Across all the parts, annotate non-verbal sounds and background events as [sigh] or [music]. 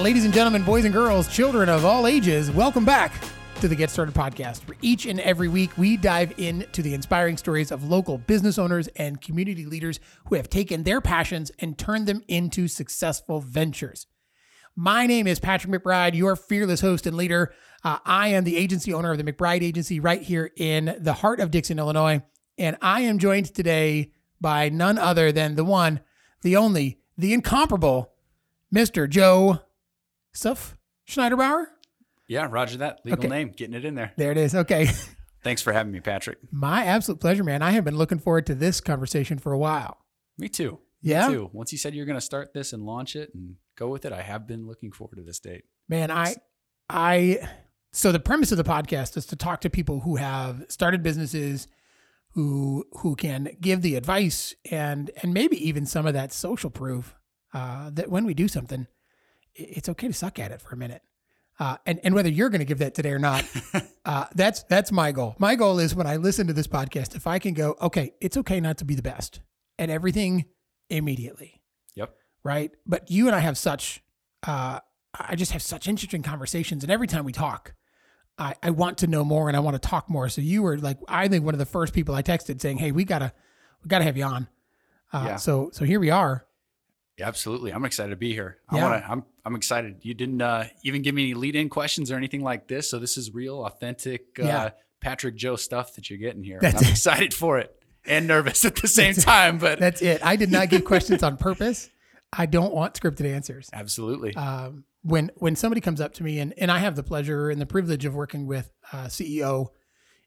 Ladies and gentlemen, boys and girls, children of all ages, welcome back to the Get Started podcast, where each and every week we dive into the inspiring stories of local business owners and community leaders who have taken their passions and turned them into successful ventures. My name is Patrick McBride, your fearless host and leader. Uh, I am the agency owner of the McBride Agency right here in the heart of Dixon, Illinois. And I am joined today by none other than the one, the only, the incomparable Mr. Joe Suff Schneiderbauer. Yeah, Roger that. Legal Okay. name. Getting it in there. There it is. Okay. [laughs] Thanks for having me, Patrick. My absolute pleasure, man. I have been looking forward to this conversation for a while. Me too. Yeah? Me too. Once you said you're going to start this and launch it and go with it, I have been looking forward to this date. Man, I, I, so the premise of the podcast is to talk to people who have started businesses, who who can give the advice and and maybe even some of that social proof uh, that when we do something, it's okay to suck at it for a minute. Uh, and and whether you're going to give that today or not, [laughs] uh, that's that's my goal. My goal is when I listen to this podcast, if I can go, okay, it's okay not to be the best at everything immediately Yep. right? But you and I have such, uh, I just have such interesting conversations, and every time we talk, I, I want to know more and I want to talk more. So you were like, I think one of the first people I texted saying, "Hey, we gotta, we gotta have you on." Uh, Yeah. So so here we are. Yeah, absolutely. I'm excited to be here. I Yeah. want to. I'm. I'm excited. You didn't uh, even give me any lead-in questions or anything like this, so this is real, authentic uh, Yeah. Patrick Joe stuff that you're getting here. That's I'm it. excited for it and nervous at the same time, but That's it. I did not give questions on purpose. I don't want scripted answers. absolutely. um, when when somebody comes up to me and, and I have the pleasure and the privilege of working with uh, CEO,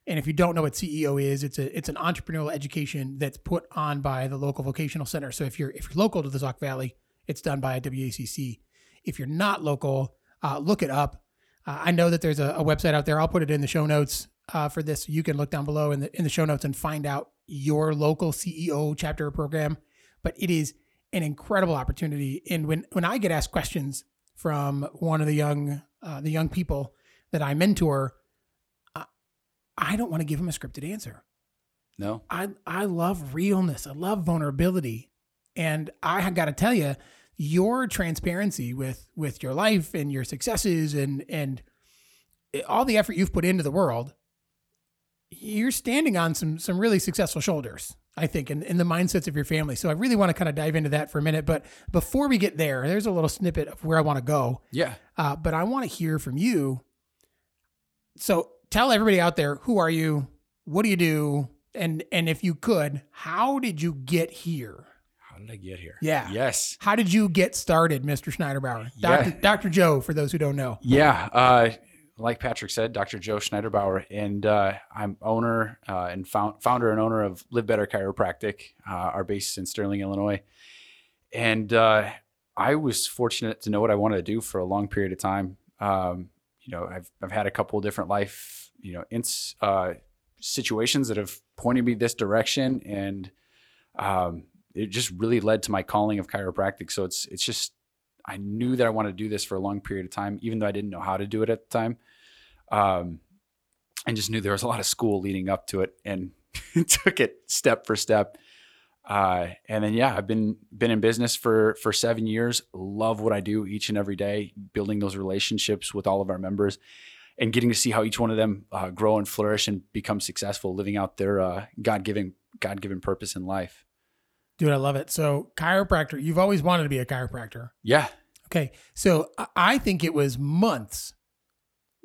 and if you don't know what CEO is, it's a it's an entrepreneurial education that's put on by the local vocational center. So if you're if you're local to the Sauk Valley, it's done by a WACC. If you're not local, uh, look it up. Uh, I know that there's a, a website out there. I'll put it in the show notes uh, for this. You can look down below in the in the show notes and find out your local CEO chapter program. But it is an incredible opportunity. And when when I get asked questions from one of the young uh, the young people that I mentor, I, I don't want to give them a scripted answer. no. I I love realness. I love vulnerability, and I got to tell you, your transparency with with your life and your successes and and all the effort you've put into the world, you're standing on some some really successful shoulders. I think, in, in the mindsets of your family. So I really want to kind of dive into that for a minute. But before we get there, there's a little snippet of where I want to go. Yeah. Uh, but I want to hear from you. So tell everybody out there who are you? What do you do? And and if you could, how did you get here? Did I get here? Yeah. Yes. How did you get started, Mr. Schneiderbauer? Yeah. Dr. Dr. Joe, for those who don't know. Yeah, uh, like Patrick said, Dr. Joe Schneiderbauer, and uh, I'm owner uh, and found, founder and owner of Live Better Chiropractic. Uh, our base is in Sterling, Illinois, and uh, I was fortunate to know what I wanted to do for a long period of time. Um, you know, I've I've had a couple of different life, you know, ins, uh, situations that have pointed me this direction, and um, it just really led to my calling of chiropractic. So it's it's just I knew that I wanted to do this for a long period of time, even though I didn't know how to do it at the time. Um, and just knew there was a lot of school leading up to it, and [laughs] took it step for step. Uh, and then yeah, I've been been in business for for seven years. Love what I do each and every day, building those relationships with all of our members, and getting to see how each one of them uh, grow and flourish and become successful, living out their uh, God given God given purpose in life. Dude, I love it. So, chiropractor, you've always wanted to be a chiropractor. Yeah, Okay. So, I- think it was months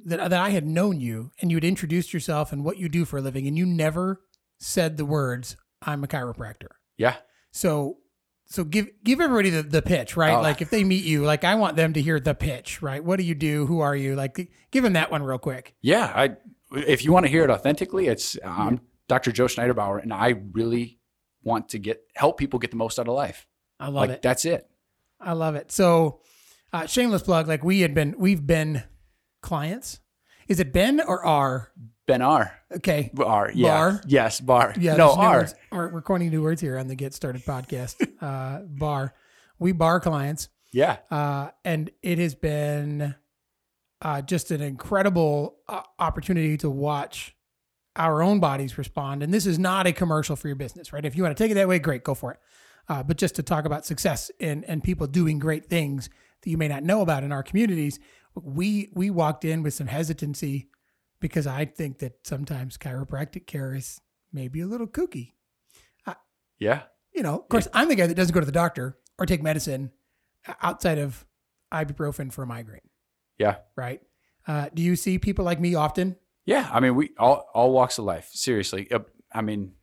that, that I had known you and you had introduced yourself and what you do for a living, and you never said the words, I'm a chiropractor. yeah. So so give give everybody the, the pitch, right? Oh. Like if they meet you, like I want them to hear the pitch, right? What do you do? Who are you? Like give them that one real quick. Yeah, I if you want to hear it authentically, it's I'm Dr. Joe Schneiderbauer, and I really want to get help people get the most out of life. I love like it. that's it. I love it. So uh, shameless plug, like we had been we've been clients. Is it Ben or R? Ben R. Okay. R. Yeah. Bar? Yes, bar. Yeah, no R. We're, we're coining new words here on the Get Started podcast. [laughs] uh, bar. We bar clients. Yeah. uh, and it has been uh, just an incredible uh, opportunity to watch our own bodies respond. And this is not a commercial for your business, right? If you want to take it that way, great, go for it. Uh, but just to talk about success and and people doing great things, that you may not know about in our communities. We we walked in with some hesitancy because I think that sometimes chiropractic care is maybe a little kooky. Yeah. You know, of course, I'm the guy that doesn't go to the doctor or take medicine outside of ibuprofen for a migraine, Yeah. right? Uh, do you see people like me often? Yeah. I mean, we all, all walks of life. Seriously. I mean,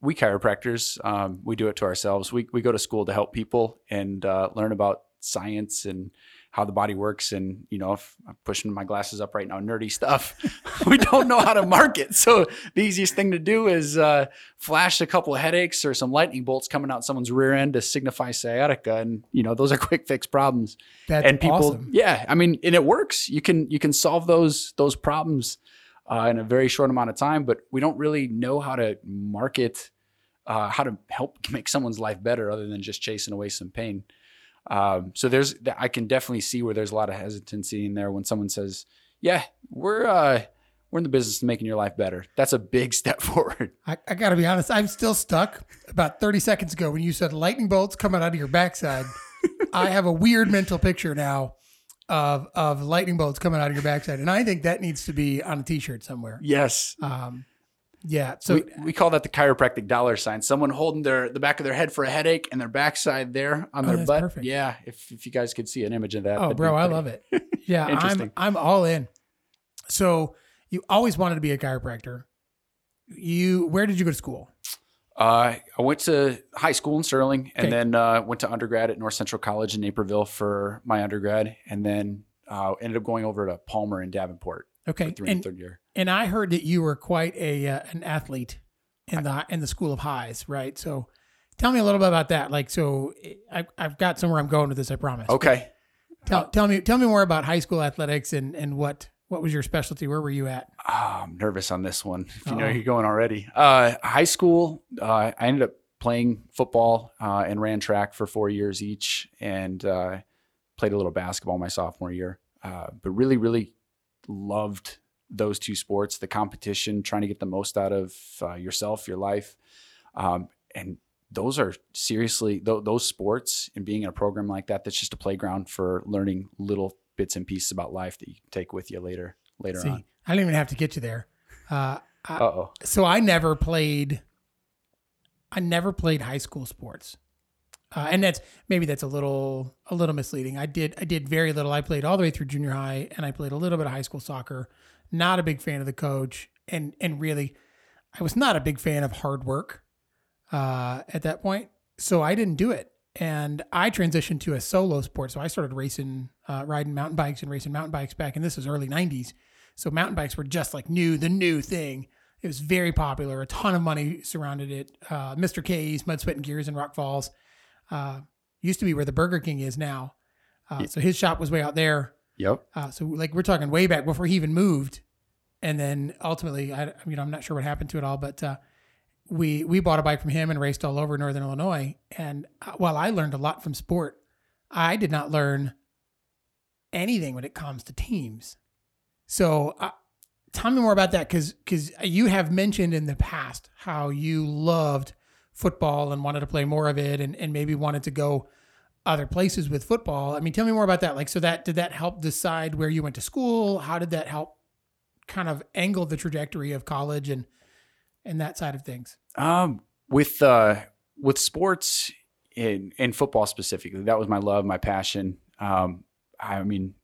we chiropractors, um, we do it to ourselves. We, we go to school to help people and uh, learn about science and how the body works. And, you know, if I'm pushing my glasses up right now, nerdy stuff, [laughs] we don't know how to market. So the easiest thing to do is uh, flash a couple of headaches or some lightning bolts coming out someone's rear end to signify sciatica. And, you know, those are quick fix problems. That's and people, awesome. yeah, I mean, and it works. You can, you can solve those, those problems uh, in a very short amount of time, but we don't really know how to market, uh, how to help [laughs] make someone's life better other than just chasing away some pain. Um, so there's, I can definitely see where there's a lot of hesitancy in there when someone says, "Yeah, we're uh, we're in the business of making your life better." That's a big [laughs] step forward. I, I got to be honest, I'm still stuck. About 30 seconds ago, when you said lightning bolts coming out of your backside, [laughs] I have a weird mental picture now of of lightning bolts coming out of your backside, and I think that needs to be on a T-shirt somewhere. Yes. Um, yeah. So we, we call that the chiropractic dollar sign. Someone holding their the back of their head for a headache and their backside there on Oh, their butt. perfect. Yeah, if, if you guys could see an image of that. Oh, bro, I love it. Yeah, [laughs] I'm. I'm all in. So you always wanted to be a chiropractor. You where did you go to school? Uh, I went to high school in Sterling and Okay. then uh, went to undergrad at North Central College in Naperville for my undergrad, and then uh, ended up going over to Palmer in Davenport Okay, for and third year. and I heard that you were quite a uh, an athlete in the in the school of highs, right? So tell me a little bit about that. Like, so I, I've got somewhere I'm going with this. I promise. Okay. Tell, tell me tell me more about high school athletics and and what what was your specialty? Where were you at? Oh, I'm nervous on this one. If you know Uh-oh. you're going already. Uh, high school, uh, I ended up playing football uh, and ran track for four years each, and uh, played a little basketball my sophomore year. Uh, but really, really loved those two sports: the competition, trying to get the most out of uh, yourself, your life, um, and those are seriously th- those sports and being in a program like that. That's just a playground for learning little bits and pieces about life that you can take with you later. Later See, on. I didn't even have to get you there. Uh, Uh oh. so I never played. I never played high school sports, uh, and that's maybe that's a little a little misleading. I did I did very little. I played all the way through junior high, and I played a little bit of high school soccer. Not a big fan of the coach, and and really, I was not a big fan of hard work uh, at that point. So I didn't do it, and I transitioned to a solo sport. So I started racing, uh, riding mountain bikes and racing mountain bikes back, and this was early '90s. So mountain bikes were just like new, the new thing. It was very popular. A ton of money surrounded it. Uh, Mr. K's, Mud, Sweat, and Gears in Rock Falls. Uh, used to be where the Burger King is now. Uh, so his shop was way out there. Yep. Uh, so like we're talking way back before he even moved, and then ultimately, I you know I'm not sure what happened to it all, but uh, we we bought a bike from him and raced all over Northern Illinois. And uh, while I learned a lot from sport, I did not learn anything when it comes to teams. So uh, tell me more about that because because you have mentioned in the past how you loved football and wanted to play more of it and, and maybe wanted to go other places with football. I mean, tell me more about that. Like, so that did that help decide where you went to school? How did that help kind of angle the trajectory of college and and that side of things? Um, with uh, with sports in in football specifically, that was my love, my passion. Um, I mean,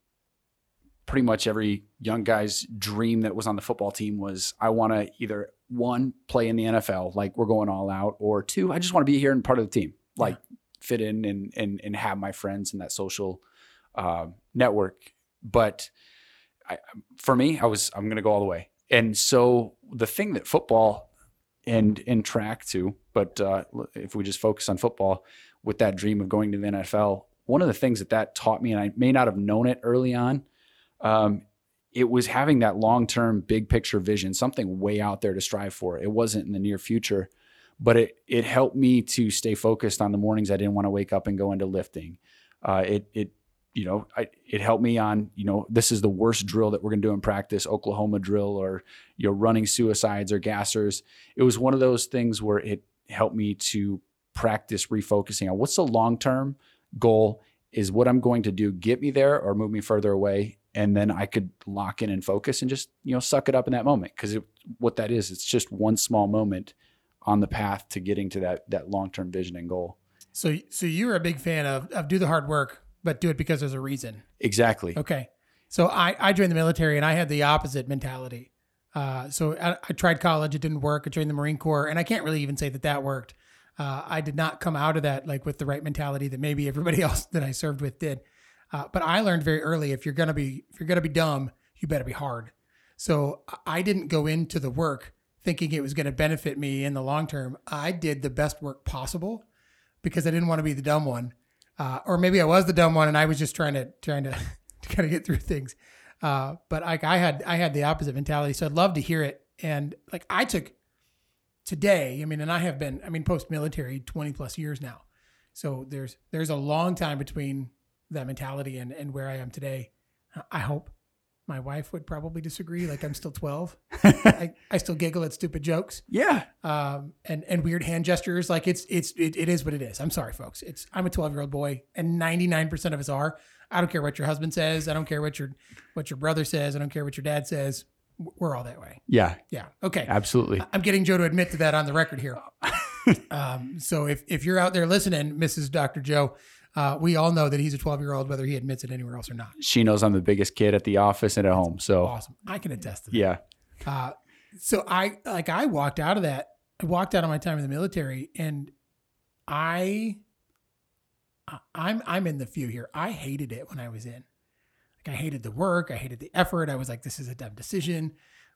pretty much every young guy's dream that was on the football team was I want to either one play in the NFL, like we're going all out, or two, I just want to be here and part of the team, like fit in and and and have my friends in that social uh, network. But I, for me, I was I'm going to go all the way. And so the thing that football and and track too, but uh, if we just focus on football, with that dream of going to the NFL, one of the things that that taught me, and I may not have known it early on, um, it was having that long term, big picture vision, something way out there to strive for. It wasn't in the near future, but it it helped me to stay focused on the mornings I didn't want to wake up and go into lifting. Uh, it it you know, I, it helped me on, you know, this is the worst drill that we're going to do in practice, Oklahoma drill or, you know, running suicides or gassers. It was one of those things where it helped me to practice refocusing on what's the long term goal is what I'm going to do get me there or move me further away? And then I could lock in and focus and just, you know, suck it up in that moment. Because what that is, it's just one small moment on the path to getting to that that long term vision and goal. So so you're a big fan of of do the hard work, but do it because there's a reason. Exactly. Okay. So I, I joined the military and I had the opposite mentality. Uh, so I, I, tried college, it didn't work. I joined the Marine Corps, and I can't really even say that that worked. Uh, I did not come out of that like with the right mentality that maybe everybody [laughs] else that I served with did. Uh, but I learned very early if you're gonna be if you're gonna be dumb, you better be hard. So I didn't go into the work thinking it was going to benefit me in the long term. I did the best work possible because I didn't want to be the dumb one, uh, or maybe I was the dumb one and I was just trying to trying to, [laughs] to kind of get through things. Uh, but like I had I had the opposite mentality, so I'd love to hear it. And like I took today, I mean, and I have been, I mean, post military, twenty plus years now. So there's there's a long time between that mentality and and where I am today. I hope my wife would probably disagree. Like I'm still 12. [laughs] I, I still giggle at stupid jokes. Yeah. Um, and, and weird hand gestures. Like it's, it's, it, it is what it is. I'm sorry, folks. It's, I'm a 12 year old boy and 99% of us are. I don't care what your husband says. I don't care what your, what your brother says. I don't care what your dad says. We're all that way. Yeah. Yeah. Okay. Absolutely. I'm getting Joe to admit to that on the record here. [laughs] um, so if, if you're out there listening, Mrs. Dr. Joe, uh, we all know that he's a 12 year old, whether he admits it anywhere else or not. She knows I'm the biggest kid at the office and at home. So awesome. I can attest to that. Yeah. Uh, so I like I walked out of that. I walked out of my time in the military, and I, I'm I'm in the few here. I hated it when I was in. Like I hated the work. I hated the effort. I was like, this is a dumb decision.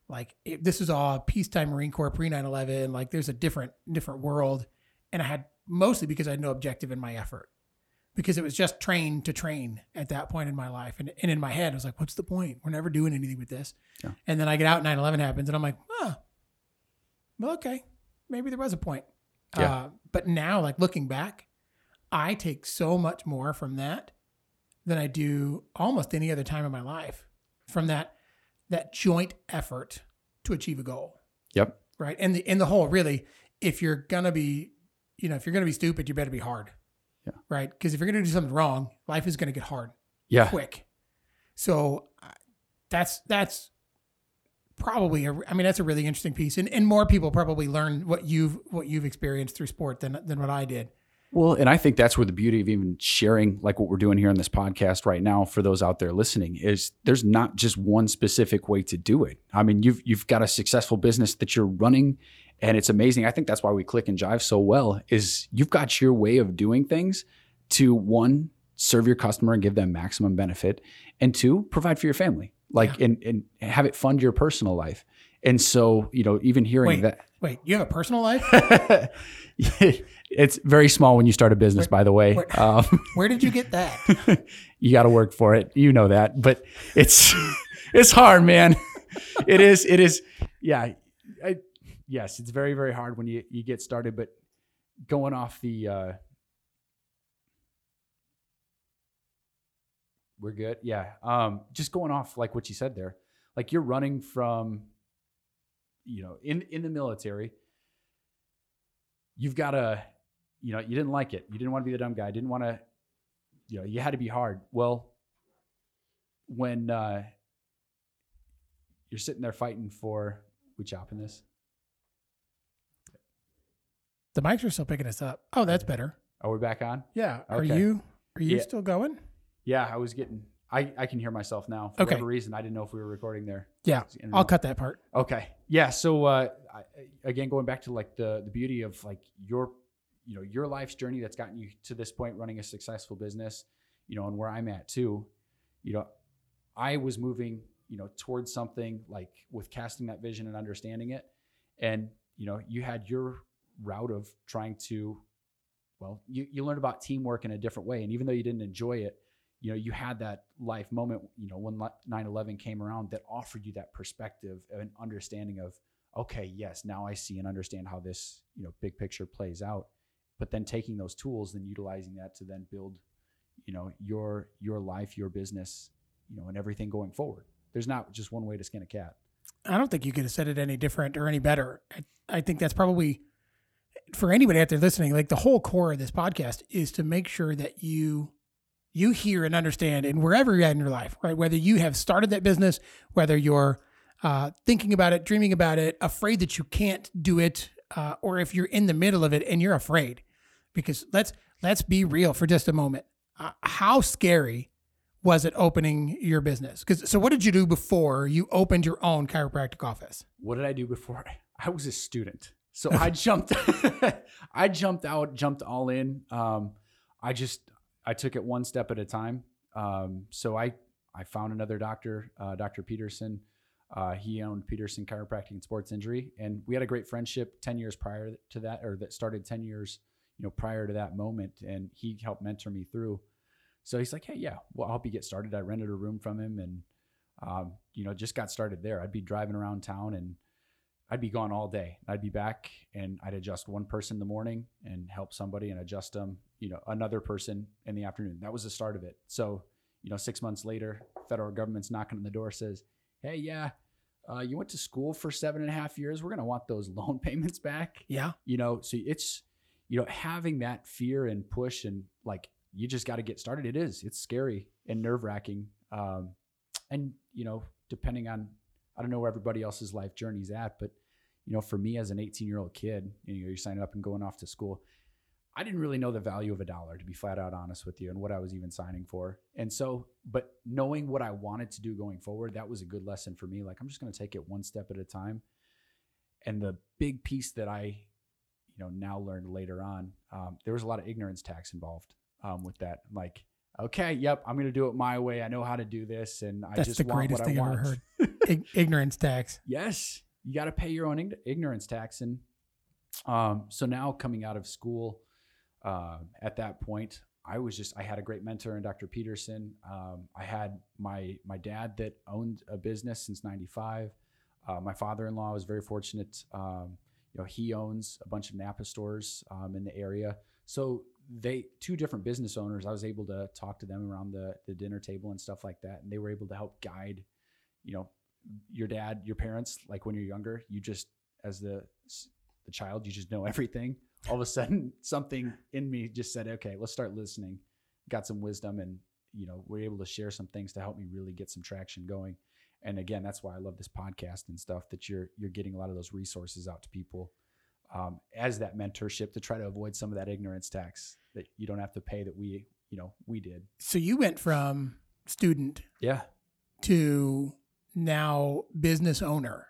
Like it, this is all peacetime Marine Corps pre 9/11. Like there's a different different world, and I had mostly because I had no objective in my effort because it was just train to train at that point in my life. And, and in my head, I was like, what's the point? We're never doing anything with this. Yeah. And then I get out, 9 11 happens, and I'm like, oh, well, okay, maybe there was a point. Yeah. Uh, but now, like looking back, I take so much more from that than I do almost any other time in my life from that that joint effort to achieve a goal. Yep. Right. And the in the whole, really, if you're gonna be, you know, if you're gonna be stupid, you better be hard. Yeah. Right. Because if you're going to do something wrong, life is going to get hard. Yeah. Quick. So that's that's probably a, I mean that's a really interesting piece, and, and more people probably learn what you've what you've experienced through sport than than what I did. Well, and I think that's where the beauty of even sharing like what we're doing here on this podcast right now for those out there listening is there's not just one specific way to do it. I mean, you've you've got a successful business that you're running and it's amazing. I think that's why we click and jive so well is you've got your way of doing things to one serve your customer and give them maximum benefit and two provide for your family. Like yeah. and, and have it fund your personal life. And so you know even hearing wait, that wait you have a personal life? [laughs] It's very small when you start a business where, by the way. where, [laughs] um, [laughs] where did you get that? You got to work for it. You know that. But it's it's hard man. It is it is yeah yes, it's very very hard when you you get started. But going off the, uh, we're good. Yeah, um, just going off like what you said there. Like you're running from, you know, in in the military. You've got to, you know, you didn't like it. You didn't want to be the dumb guy. Didn't want to, you know, you had to be hard. Well, when uh, you're sitting there fighting for, we chopping this? The mics are still picking us up. Oh, that's better. Are we back on? Yeah. Are you are you yeah. still going? Yeah, I was getting I, I can hear myself now. For okay. whatever reason, I didn't know if we were recording there. Yeah. I'll cut that part. Okay. Yeah. So uh, I, again, going back to like the the beauty of like your you know your life's journey that's gotten you to this point, running a successful business, you know, and where I'm at too. You know, I was moving you know towards something like with casting that vision and understanding it, and you know you had your route of trying to well you, you learned about teamwork in a different way. And even though you didn't enjoy it you know you had that life moment you know when 9-11 came around that offered you that perspective and understanding of okay yes now i see and understand how this you know big picture plays out. But then taking those tools and utilizing that to then build you know your your life your business you know and everything going forward. There's not just one way to skin a cat. I don't think you could have said it any different or any better. I, I think that's probably for anybody out there listening, like the whole core of this podcast is to make sure that you you hear and understand, and wherever you're at in your life, right? Whether you have started that business, whether you're uh, thinking about it, dreaming about it, afraid that you can't do it, uh, or if you're in the middle of it and you're afraid, because let's let's be real for just a moment. Uh, how scary was it opening your business? Because so, what did you do before you opened your own chiropractic office? What did I do before? [laughs] I was a student, so I [laughs] jumped. [laughs] I jumped out, jumped all in. Um, I just I took it one step at a time. Um, so I I found another doctor, uh, Dr. Peterson. Uh, he owned Peterson Chiropractic and Sports Injury, and we had a great friendship. Ten years prior to that, or that started ten years, you know, prior to that moment, and he helped mentor me through. So he's like, "Hey, yeah, well, I'll help you get started." I rented a room from him, and um, you know, just got started there. I'd be driving around town, and I'd be gone all day. I'd be back, and I'd adjust one person in the morning and help somebody, and adjust them, you know, another person in the afternoon. That was the start of it. So, you know, six months later, federal government's knocking on the door, says, "Hey, yeah, uh, you went to school for seven and a half years. We're gonna want those [laughs] loan payments back." Yeah, you know, so it's you know having that fear and push and like you just got to get started. It is. It's scary and nerve wracking. Um, and you know, depending on, I don't know where everybody else's life journey's at, but you know, for me as an 18 year old kid, you know, you're signing up and going off to school. I didn't really know the value of a dollar, to be flat out honest with you, and what I was even signing for. And so, but knowing what I wanted to do going forward, that was a good lesson for me. Like, I'm just going to take it one step at a time. And the big piece that I, you know, now learned later on, um, there was a lot of ignorance tax involved um, with that. Like, okay, yep, I'm going to do it my way. I know how to do this, and I that's just the want greatest what thing I I've want. ever heard. [laughs] Ignorance tax. Yes, you got to pay your own ign- ignorance tax, and um, so now coming out of school, uh, at that point, I was just I had a great mentor in Dr. Peterson. Um, I had my my dad that owned a business since '95. Uh, my father-in-law was very fortunate. Um, you know, he owns a bunch of Napa stores um, in the area. So they two different business owners. I was able to talk to them around the the dinner table and stuff like that, and they were able to help guide. You know, your dad, your parents, like when you're younger, you just as the the child, you just know everything. All of a sudden, [laughs] something in me just said, "Okay, let's start listening." Got some wisdom, and you know, we're able to share some things to help me really get some traction going. And again, that's why I love this podcast and stuff. That you're you're getting a lot of those resources out to people um, as that mentorship to try to avoid some of that ignorance tax that you don't have to pay that we you know we did. So you went from student Yeah, to now business owner.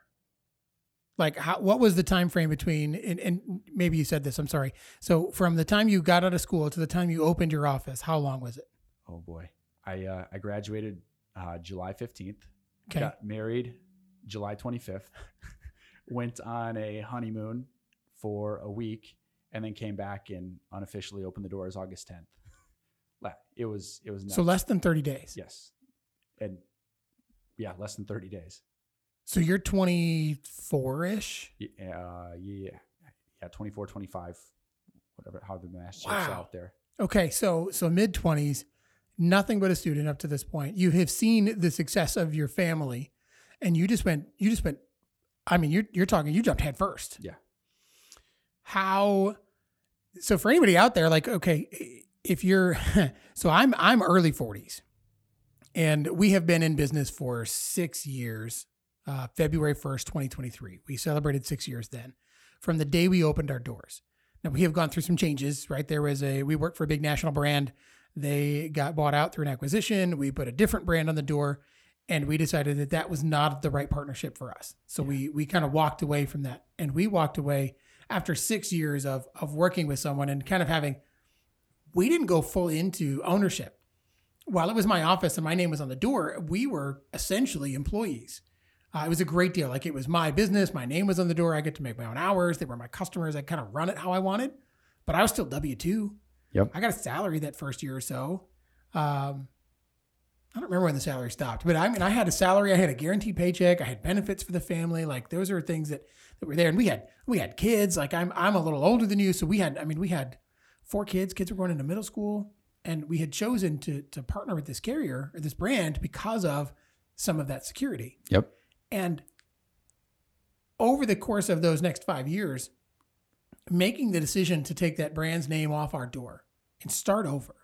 Like how, what was the time frame between and, and maybe you said this, I'm sorry. So from the time you got out of school to the time you opened your office, how long was it? Oh boy, I uh, I graduated uh, July fifteenth. Okay. Got married July twenty fifth. [laughs] went on a honeymoon for a week, and then came back and unofficially opened the doors August tenth. [laughs] It was it was nuts. So less than 30 days. yes, and yeah, less than thirty days. So you're 24-ish? Yeah, uh, yeah, yeah, 24, 25, whatever how the math shakes Wow. out there. Okay, so so mid 20s, nothing but a student up to this point. You have seen the success of your family and you just went you just went I mean, you're you're talking you jumped head first. Yeah. how so for anybody out there like okay if you're [laughs] so i'm i'm early 40s and we have been in business for six years uh, february 1st 2023 we celebrated six years then from the day we opened our doors. Now we have gone through some changes right? There was a we worked for a big national brand. They got bought out through an acquisition. We put a different brand on the door and we decided that that was not the right partnership for us. So we we kind of walked away from that. And we walked away after six years of of working with someone and kind of having we didn't go full into ownership while it was my office and my name was on the door we were essentially employees. Uh, it was a great deal. Like it was my business. My name was on the door. I get to make my own hours. They were my customers. I kind of run it how i wanted but i was still w2 Yep. i got a salary that first year or so. Um, I don't remember when the salary stopped, but I mean, I had a salary, I had a guaranteed paycheck, I had benefits for the family. Like those are things that, that were there. And we had we had kids. Like I'm I'm a little older than you, so we had I mean we had four kids. Kids were going into middle school, and we had chosen to to partner with this carrier or this brand because of some of that security. Yep. And over the course of those next five years, making the decision to take that brand's name off our door and start over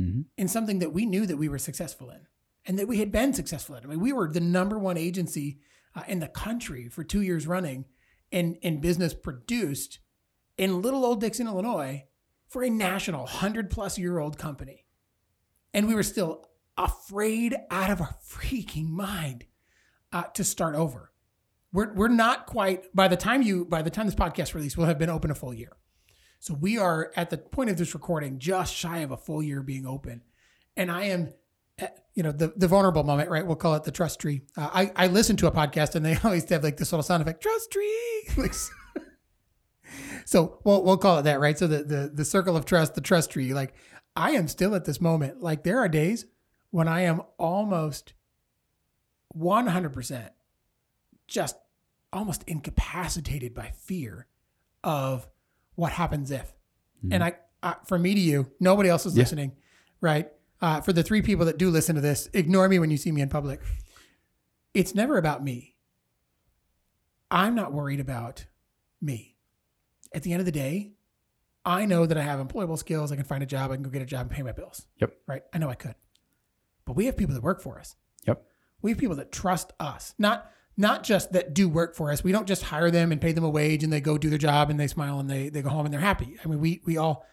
Mhm. in something that we knew that we were successful in and that we had been successful in. I mean, we were the number one agency uh, in the country for two years running in, in business produced in little old Dixon, Illinois for a national 100 plus year old company. And we were still afraid out of our freaking mind uh, to start over. We're, we're not quite by the time you by the time this podcast release we'll have been open a full year. So we are at the point of this recording just shy of a full year being open, and I am, eh, you know, the the vulnerable moment, right? We'll call it the trust tree. Uh, I I listen to a podcast and they [laughs] always have like this little sound effect, trust tree. [laughs] Like, so we'll we'll call it that, right? So the the the circle of trust, the trust tree. Like I am still at this moment. Like there are days when I am almost one hundred percent just almost incapacitated by fear of what happens if. And I, I, from me to you, nobody else is Yeah. listening, right? Uh, for the three people that do listen to this, ignore me when you see me in public. It's never about me. I'm not worried about me. At the end of the day, I know that I have employable skills. I can find a job. I can go get a job and pay my bills. Yep. Right. I know I could. But we have people that work for us. Yep. We have people that trust us, not not just that do work for us. We don't just hire them and pay them a wage and they go do their job and they smile and they they go home and they're happy. I mean, we we all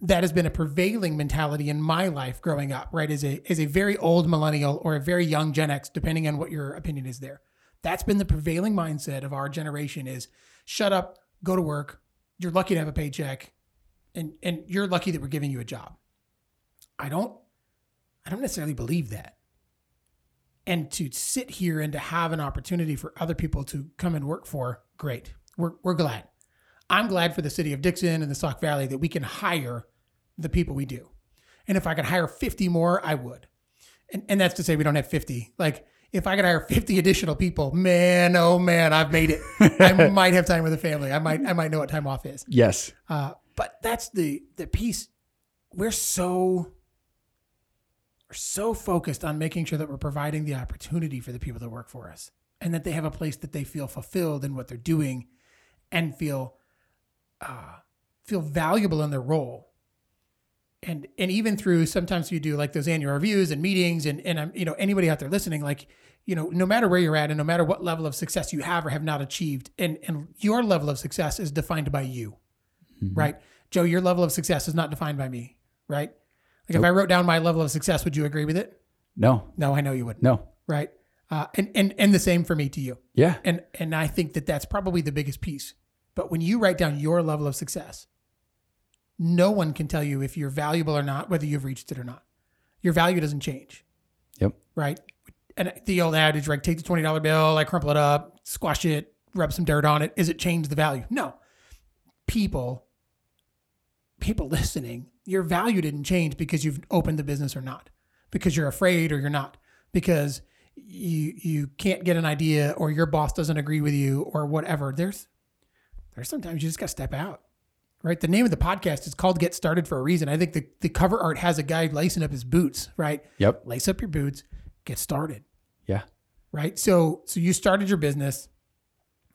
that has been a prevailing mentality in my life growing up, right? As a as a very old millennial or a very young Gen X, depending on what your opinion is there. That's been the prevailing mindset of our generation is shut up, go to work. You're lucky to have a paycheck and and you're lucky that we're giving you a job. I don't I don't necessarily believe that and to sit here and to have an opportunity for other people to come and work for, great. We're, we're glad. I'm glad for the city of Dixon and the Sauk Valley that we can hire the people we do. And if I could hire 50 more, I would. And, and that's to say we don't have 50. Like if I could hire 50 additional people, man, oh man, I've made it. [laughs] I might have time with the family. I might I might know what time off is. Yes. Uh, but that's the the piece. We're so we're so focused on making sure that we're providing the opportunity for the people that work for us, and that they have a place that they feel fulfilled in what they're doing, and feel uh, feel valuable in their role. And and even through sometimes you do like those annual reviews and meetings, and and I'm you know anybody out there listening like you know no matter where you're at and no matter what level of success you have or have not achieved, and and your level of success is defined by you right? Joe, your level of success is not defined by me, right? Like if I wrote down my level of success, would you agree with it? No. No, I know you wouldn't, No. right? Uh, and and and the same for me to you. Yeah. And and I think that that's probably the biggest piece. But when you write down your level of success, no one can tell you if you're valuable or not, whether you've reached it or not. Your value doesn't change, Yep. right? And the old adage, right? Take the twenty dollar bill, I crumple it up, squash it, rub some dirt on it. Is it change the value? No. People, people [laughs] listening, your value didn't change because you've opened the business or not, because you're afraid or you're not, because you you can't get an idea or your boss doesn't agree with you or whatever. There's there's sometimes you just got to step out. Right. The name of the podcast is called Get Started for a reason. I think the, the cover art has a guy lacing up his boots, right? Yep. Lace up your boots, get started Yeah. right? So so you started your business.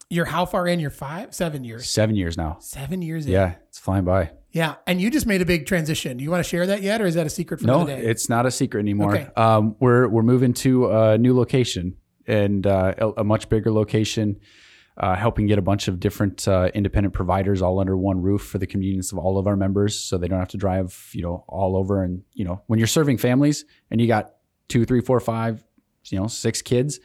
You're how far in? You're five, seven years, Seven years now. seven years in. Yeah. It's flying by. yeah. And you just made a big transition. Do you want to share that yet, or is that a secret for No, it's not a secret anymore. Okay. Um, we're we're moving to a new location and uh, a, a much bigger location, uh, helping get a bunch of different uh, independent providers all under one roof for the convenience of all of our members, so they don't have to drive, you know, all over. And you know, when you're serving families and you got two, three, four, five, you know, six kids.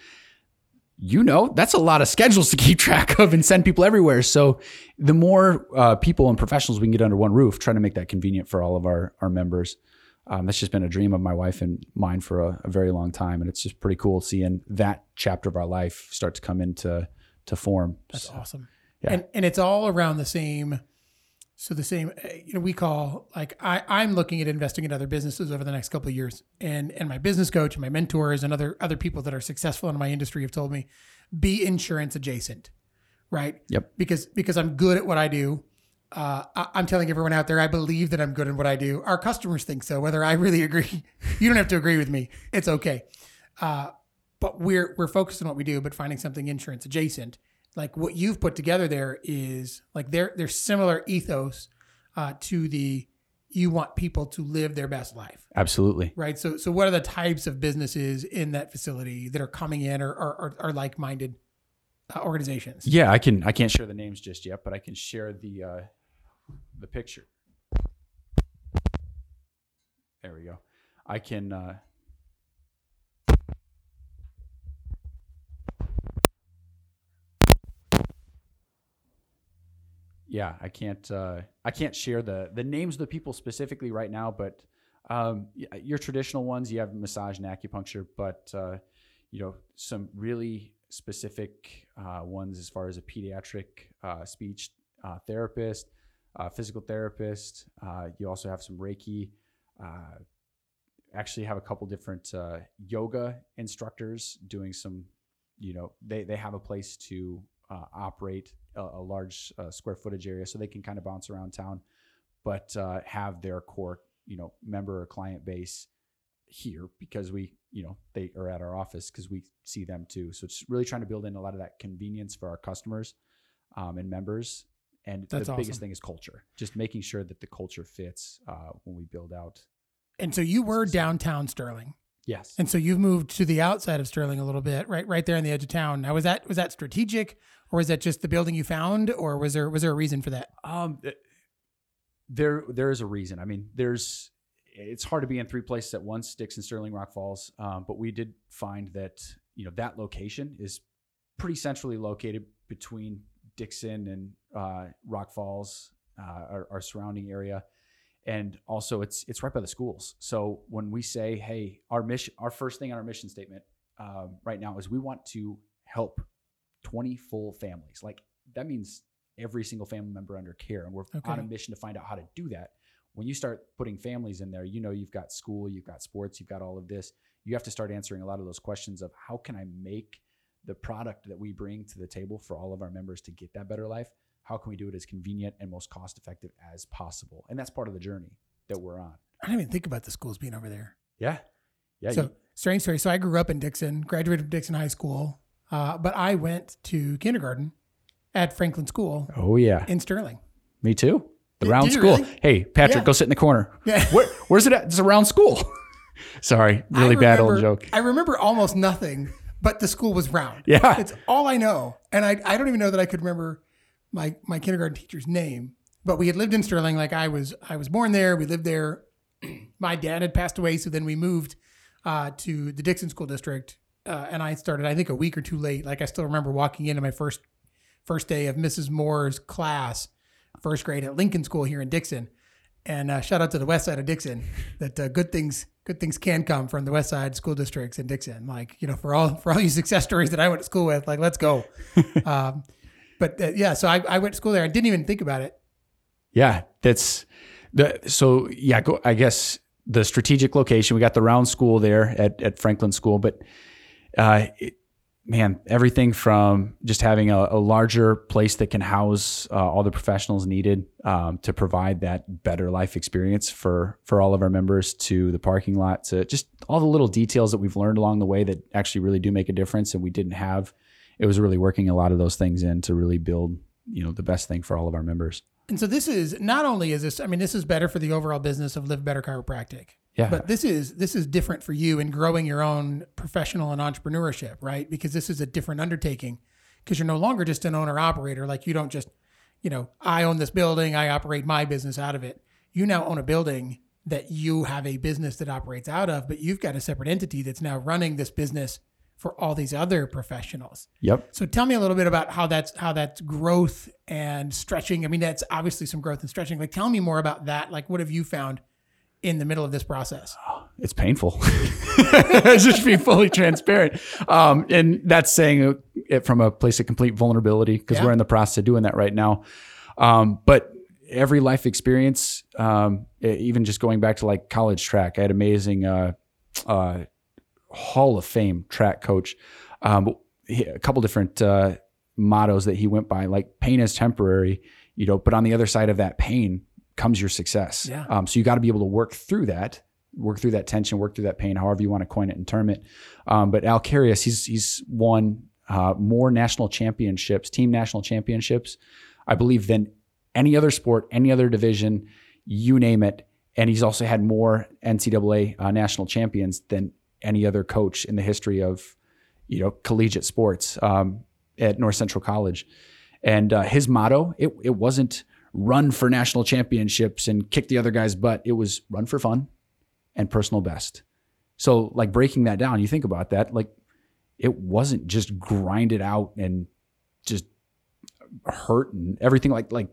You know, that's a lot of schedules to keep [laughs] track of and send people everywhere. So, the more uh, people and professionals we can get under one roof, trying to make that convenient for all of our, our members, um, that's just been a dream of my wife and mine for a, a very long time, and it's just pretty cool seeing that chapter of our life start to come into to form. That's So, awesome. yeah. And and it's all around the same. So the same, uh, you know, we call like I I'm looking at investing in other businesses over the next couple of years, and and my business coach and my mentors and other other people that are successful in my industry have told me, be insurance adjacent, right? Yep. Because because I'm good at what I do. Uh, I, I'm telling everyone out there, I believe that I'm good at what I do. Our customers think so. Whether I really [laughs] agree, you don't have to agree with me. It's okay. Uh, but we're we're focused on what we do, but finding something insurance adjacent. Like what you've put together there is like they're they're similar ethos uh, to the you want people to live their best life, Absolutely. right? So, so what are the types of businesses in that facility that are coming in or are, are, like-minded uh, organizations? Yeah, I can. I can't share the names just yet, but I can share the uh, the picture. There we go. I can. Yeah, I can't. Uh, I can't share the the names of the people specifically right now, but um, your traditional ones, you have massage and acupuncture, but uh, you know some really specific uh, ones as far as a pediatric uh, speech uh, therapist, uh, physical therapist. Uh, you also have some Reiki. Uh, actually, have a couple different uh, yoga instructors doing some. You know, they they have a place to uh, operate a, a large uh, square footage area, so they can kind of bounce around town, but uh, have their core, you know, member or client base here because we, you know, they are at our office because we see them too. So it's really trying to build in a lot of that convenience for our customers um, and members. And That's the biggest thing is culture, just making sure that the culture fits uh, when we build out. And so you were downtown Sterling. Yes. And so you've moved to the outside of Sterling a little bit, right, right there on the edge of town. Now, was that was that strategic, or was that just the building you found, or was there was there a reason for that? Um, there there is a reason. I mean, there's it's hard to be in three places at once, Dixon, Sterling, Rock Falls. Um, but we did find that you know that location is pretty centrally located between Dixon and uh, Rock Falls, uh, our, our surrounding area, and also it's it's right by the schools. So when we say, hey, our mission, our first thing on our mission statement um, right now is we want to help 20 full families. Like that means every single family member under care, and we're Okay. on a mission to find out how to do that. When you start putting families in there, you know you've got school, you've got sports, you've got all of this. You have to start answering a lot of those questions of how can I make the product that we bring to the table for all of our members to get that better life? How can we do it as convenient and most cost effective as possible? And that's part of the journey that we're on. I didn't even think about the schools being over there. Yeah. Yeah. so you- strange story. So I grew up in Dixon, graduated from Dixon High School, uh, but I went to kindergarten at Franklin School oh, yeah. in Sterling. Me too. The Did- round did school. really? Hey, Patrick, Yeah. go sit in the corner. Yeah. [laughs] Where, where's it at? It's a round school. [laughs] Sorry, really I bad old joke. I remember almost nothing, but the school was round. Yeah. It's all I know. And I, I don't even know that I could remember my, my kindergarten teacher's name. But we had lived in Sterling, like I was I was born there. We lived there. [clears throat] my dad had passed away, so then we moved uh, to the Dixon School District. Uh, and I started, I think, a week or two late. Like I still remember walking into my first first day of Mrs. Moore's class, first grade at Lincoln School here in Dixon. And uh, shout out to the west side of Dixon that uh, good things good things can come from the west side school districts in Dixon. Like you know, for all for all you success stories that I went to school with, like let's go. [laughs] um, but uh, yeah, so I, I went to school there. I didn't even think about it. Yeah, that's the so yeah. Go, I guess the strategic location. We got the round school there at at Franklin School, but uh, it, man, everything from just having a, a larger place that can house uh, all the professionals needed um, to provide that better life experience for for all of our members, to the parking lot, to just all the little details that we've learned along the way that actually really do make a difference, and we didn't have. It was really working a lot of those things in to really build, you know, the best thing for all of our members. And so this is not only is this, I mean, this is better for the overall business of Live Better Chiropractic. Yeah. But this is this is different for you in growing your own professional and entrepreneurship, right? Because this is a different undertaking. Because you're no longer just an owner operator. Like you don't just, you know, I own this building, I operate my business out of it. You now own a building that you have a business that operates out of, but you've got a separate entity that's now running this business for all these other professionals. Yep. So tell me a little bit about how that's how that's growth and stretching. I mean, that's obviously some growth and stretching. Like, tell me more about that. Like, what have you found in the middle of this process? [sighs] it's painful. [laughs] [laughs] just be fully transparent. Um, and that's saying it from a place of complete vulnerability because Yeah. we're in the process of doing that right now. Um, but every life experience, um, even just going back to like college track, I had amazing uh, uh, Hall of Fame track coach. Um, he, a couple different uh, mottos that he went by, like pain is temporary, you know, but on the other side of that pain comes your success. Yeah. Um, so you got to be able to work through that, work through that tension, work through that pain, however you want to coin it and term it. Um, but Al Carius, he's he's won uh, more national championships, team national championships, I believe, than any other sport, any other division, you name it. and he's also had more NCAA uh, national champions than any other coach in the history of you know collegiate sports um, at North Central College. And uh, his motto it it wasn't run for national championships and kick the other guy's butt. It was run for fun and personal best. So like breaking that down, you think about that like it wasn't just grind it out and just hurt and everything like like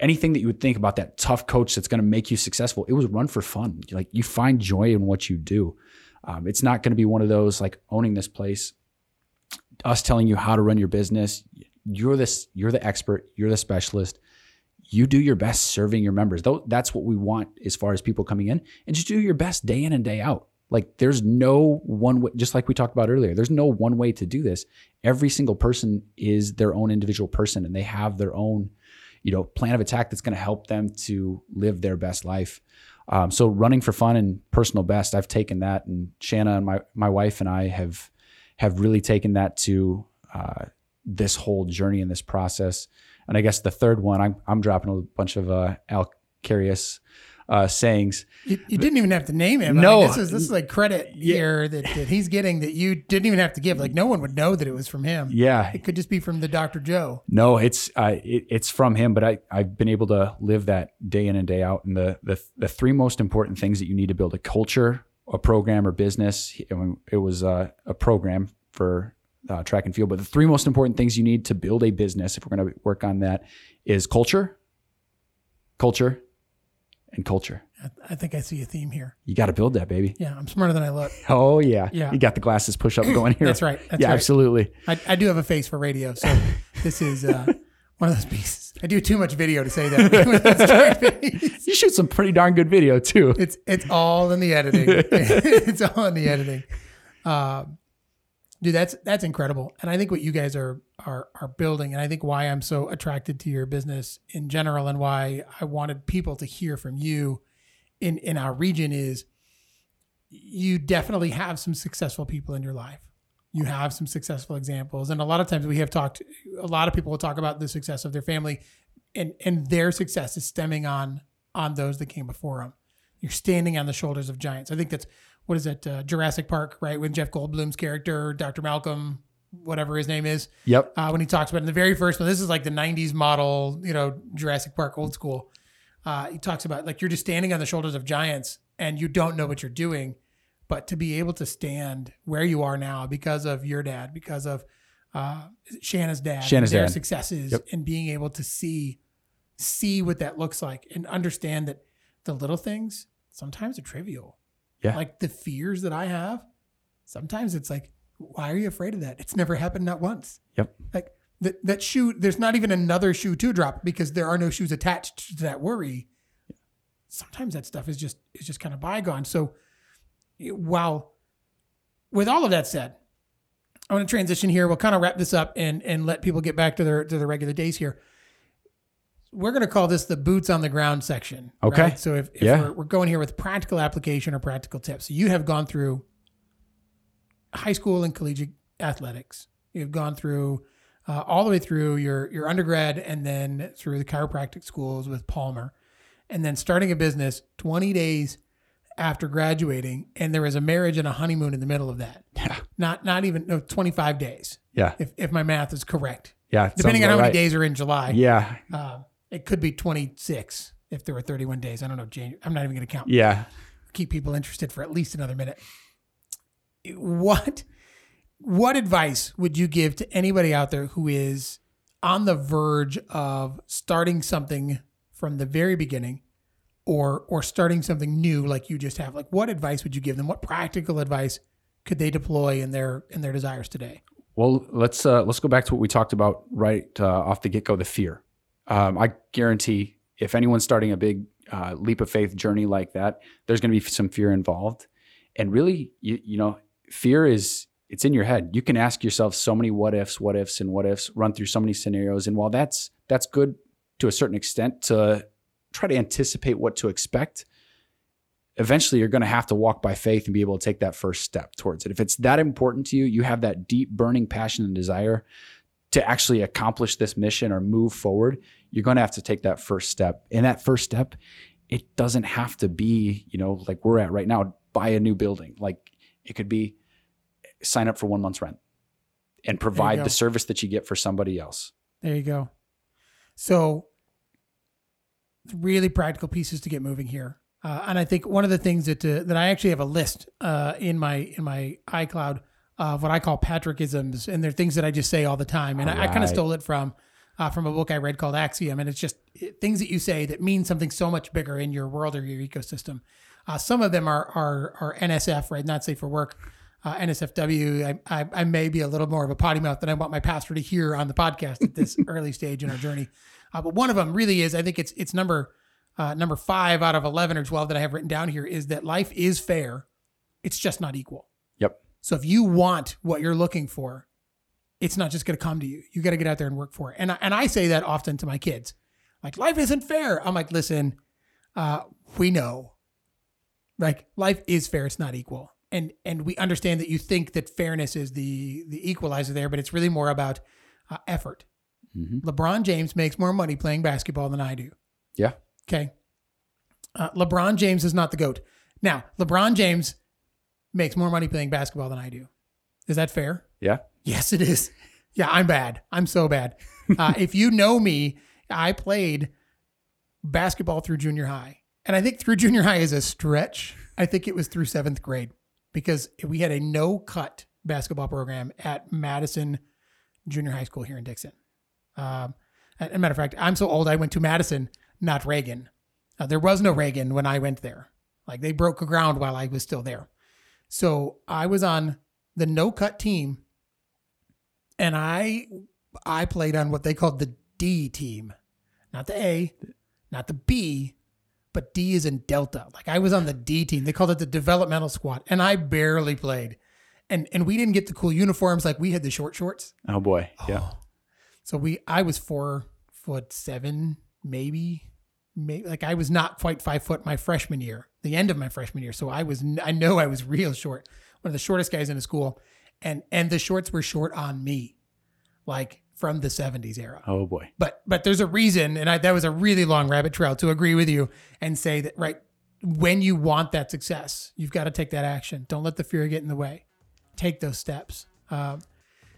anything that you would think about that tough coach that's going to make you successful it was run for fun like you find joy in what you do um, it's not going to be one of those like owning this place us telling you how to run your business you're this you're the expert you're the specialist you do your best serving your members though that's what we want as far as people coming in and just do your best day in and day out like there's no one way, just like we talked about earlier, there's no one way to do this. Every single person is their own individual person and they have their own, you know, plan of attack that's going to help them to live their best life. Um, so running for fun and personal best, I've taken that and Shanna and my, my wife and I have, have really taken that to uh, this whole journey in this process. And I guess the third one, I'm, I'm dropping a bunch of uh, Al Carius uh, sayings. You, you, didn't even have to name him. No, I mean, this is this is like credit yeah. here that, that he's getting that you didn't even have to give. Like no one would know that it was from him. Yeah, it could just be from the Dr. Joe. No, it's uh, it, it's from him. But I I've been able to live that day in and day out. And the the the three most important things that you need to build a culture, a program, or business. It was uh, a program for uh, track and field. But the three most important things you need to build a business, if we're going to work on that, is culture, culture, and culture. I think I see a theme here. You got to build that, baby. Yeah, I'm smarter than I look. [laughs] Oh yeah, yeah. You got the glasses push up going [coughs] here. That's right. That's yeah, right. absolutely. I, I, do have a face for radio, so [laughs] this is uh, one of those pieces. I do too much video to say that. [laughs] you shoot some pretty darn good video too. It's it's all in the editing. it's all in the editing. Um, dude, that's that's incredible, and I think what you guys are are are building, and I think why I'm so attracted to your business in general, and why I wanted people to hear from you in in our region is you definitely have some successful people in your life. You have some successful examples, and a lot of times we have talked. A lot of people will talk about the success of their family, and and their success is stemming on on those that came before them. You're standing on the shoulders of giants. I think that's what is it, uh, Jurassic Park, right? When Jeff Goldblum's character, Dr. Malcolm, whatever his name is. Yep. Uh, when he talks about in the very first one, this is like the '90s model, you know, Jurassic Park, old school. Uh, he talks about like you're just standing on the shoulders of giants and you don't know what you're doing, but to be able to stand where you are now because of your dad, because of uh, Shanna's dad, Shanna's their dad. successes, Yep. and being able to see see what that looks like and understand that the little things sometimes are trivial. Yeah. Like the fears that I have, sometimes it's like, why are you afraid of that? It's never happened not once. Yep. Like that that shoe, there's not even another shoe to drop because there are no shoes attached to that worry. Sometimes that stuff is just is just kind of bygone. So while with all of that said, I want to transition here. We'll kind of wrap this up and and let people get back to their to their regular days here. We're going to call this the boots on the ground section. Okay. right? So if, if Yeah. we're, we're going here with practical application or practical tips, so you have gone through high school and collegiate athletics. You've gone through uh, all the way through your your undergrad and then through the chiropractic schools with Palmer, and then starting a business 20 days after graduating, and there was a marriage and a honeymoon in the middle of that. Yeah. Not not even no 25 days, Yeah. if if my math is correct. Yeah. Depending on how about many right. days are in July, Yeah. um, it could be 26 if there were 31 days. I don't know. January. I'm not even going to count Yeah. keep people interested for at least another minute. What what advice would you give to anybody out there who is on the verge of starting something from the very beginning or or starting something new like you just have? Like what advice would you give them? What practical advice could they deploy in their in their desires today? Well, let's uh, let's go back to what we talked about right uh, off the get go. The fear. Um, I guarantee if anyone's starting a big uh, leap of faith journey like that, there's going to be some fear involved. And really, you, you know, fear is it's in your head. You can ask yourself so many what ifs, what ifs, and what ifs. Run through so many scenarios, and while that's that's good to a certain extent to try to anticipate what to expect, eventually you're going to have to walk by faith and be able to take that first step towards it. If it's that important to you, you have that deep burning passion and desire to actually accomplish this mission or move forward, you're going to have to take that first step. And that first step it doesn't have to be, you know, like we're at right now, buy a new building. Like it could be sign up for one month's rent and provide the service that you get for somebody else. There you go. So, really practical pieces to get moving here. Uh, and I think one of the things that uh, that I actually have a list uh, in my in my iCloud of what I call Patrickisms, and they're things that I just say all the time. And I, I kind of stole it from uh, from a book I read called Axiom, and it's just it- things that you say that mean something so much bigger in your world or your ecosystem. Uh, some of them are are are NSF, right? Not safe for work. Uh, NSFW. I, I I may be a little more of a potty mouth than I want my pastor to hear on the podcast at this [laughs] early stage in our journey. Uh, but one of them really is. I think it's it's number uh, number five out of eleven or twelve that I have written down here is that life is fair. It's just not equal. Yep. So if you want what you're looking for, it's not just going to come to you. You got to get out there and work for it. And I, and I say that often to my kids, like life isn't fair. I'm like, listen, uh, we know, like life is fair. It's not equal. And and we understand that you think that fairness is the the equalizer there, but it's really more about uh, effort. Mhm. LeBron James makes more money playing basketball than I do. Yeah. Okay. Uh, LeBron James is not the GOAT. Now, LeBron James makes more money playing basketball than I do. Is that fair? Yeah. Yes, it is. [laughs] Yeah, I'm bad. I'm so bad. [laughs] Uh, if you know me, I played basketball through junior high. And I think through junior high is a stretch. I think it was through seventh grade because we had a no cut basketball program at Madison Junior High School here in Dixon. Um, as a matter of fact, I'm so old, I went to Madison, not Reagan. Uh, there was no Reagan when I went there. Like they broke ground while I was still there. So I was on the no cut team and I I played on what they called the D team. Not the A, not the B, but D is in Delta. Like I was on the D team. They called it the developmental squad. And I barely played. And and we didn't get the cool uniforms like we had the short shorts. Oh boy. Yeah. Oh. So we I was four foot seven, maybe. Maybe like I was not quite five foot my freshman year, the end of my freshman year. So I was I know I was [laughs] real short, one of the shortest guys in the school, and and the shorts were short on me, like from the '70s era. Oh boy. But but there's a reason, and I, that was a really long rabbit trail to agree with you and say that right when you want that success, you've got to take that action. Don't let the fear get in the way. Take those steps. Um,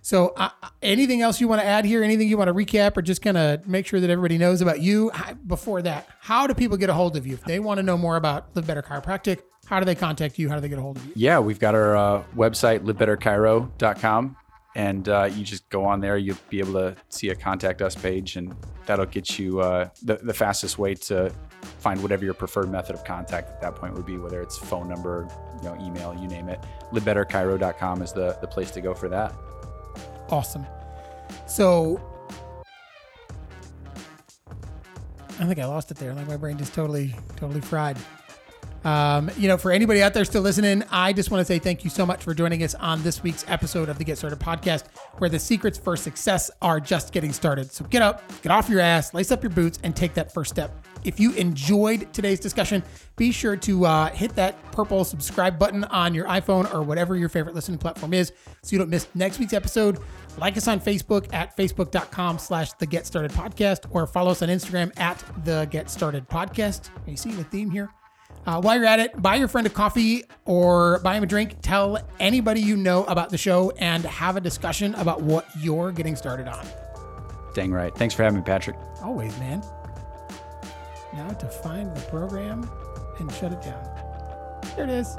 so, uh, anything else you want to add here? Anything you want to recap, or just kind of make sure that everybody knows about you? Before that, how do people get a hold of you if they want to know more about Live Better Chiropractic? How do they contact you? How do they get a hold of you? Yeah, we've got our uh, website, livebetterchiro.com. And uh, you just go on there, you'll be able to see a contact us page, and that'll get you uh, the, the fastest way to find whatever your preferred method of contact at that point would be, whether it's phone number, you know, email, you name it. Livebetterchiro.com is the, the place to go for that. Awesome. So, I think I lost it there. Like my brain just totally, totally fried. Um, you know, for anybody out there still listening, I just want to say thank you so much for joining us on this week's episode of the Get Started podcast, where the secrets for success are just getting started. So get up, get off your ass, lace up your boots, and take that first step. If you enjoyed today's discussion, be sure to uh, hit that purple subscribe button on your iPhone or whatever your favorite listening platform is so you don't miss next week's episode. Like us on Facebook at facebook.com slash the Get Started Podcast or follow us on Instagram at the Get Started Podcast. Are you seeing the theme here? Uh, while you're at it, buy your friend a coffee or buy him a drink. Tell anybody you know about the show and have a discussion about what you're getting started on. Dang right. Thanks for having me, Patrick. Always, man. Now to find the program and shut it down. There it is.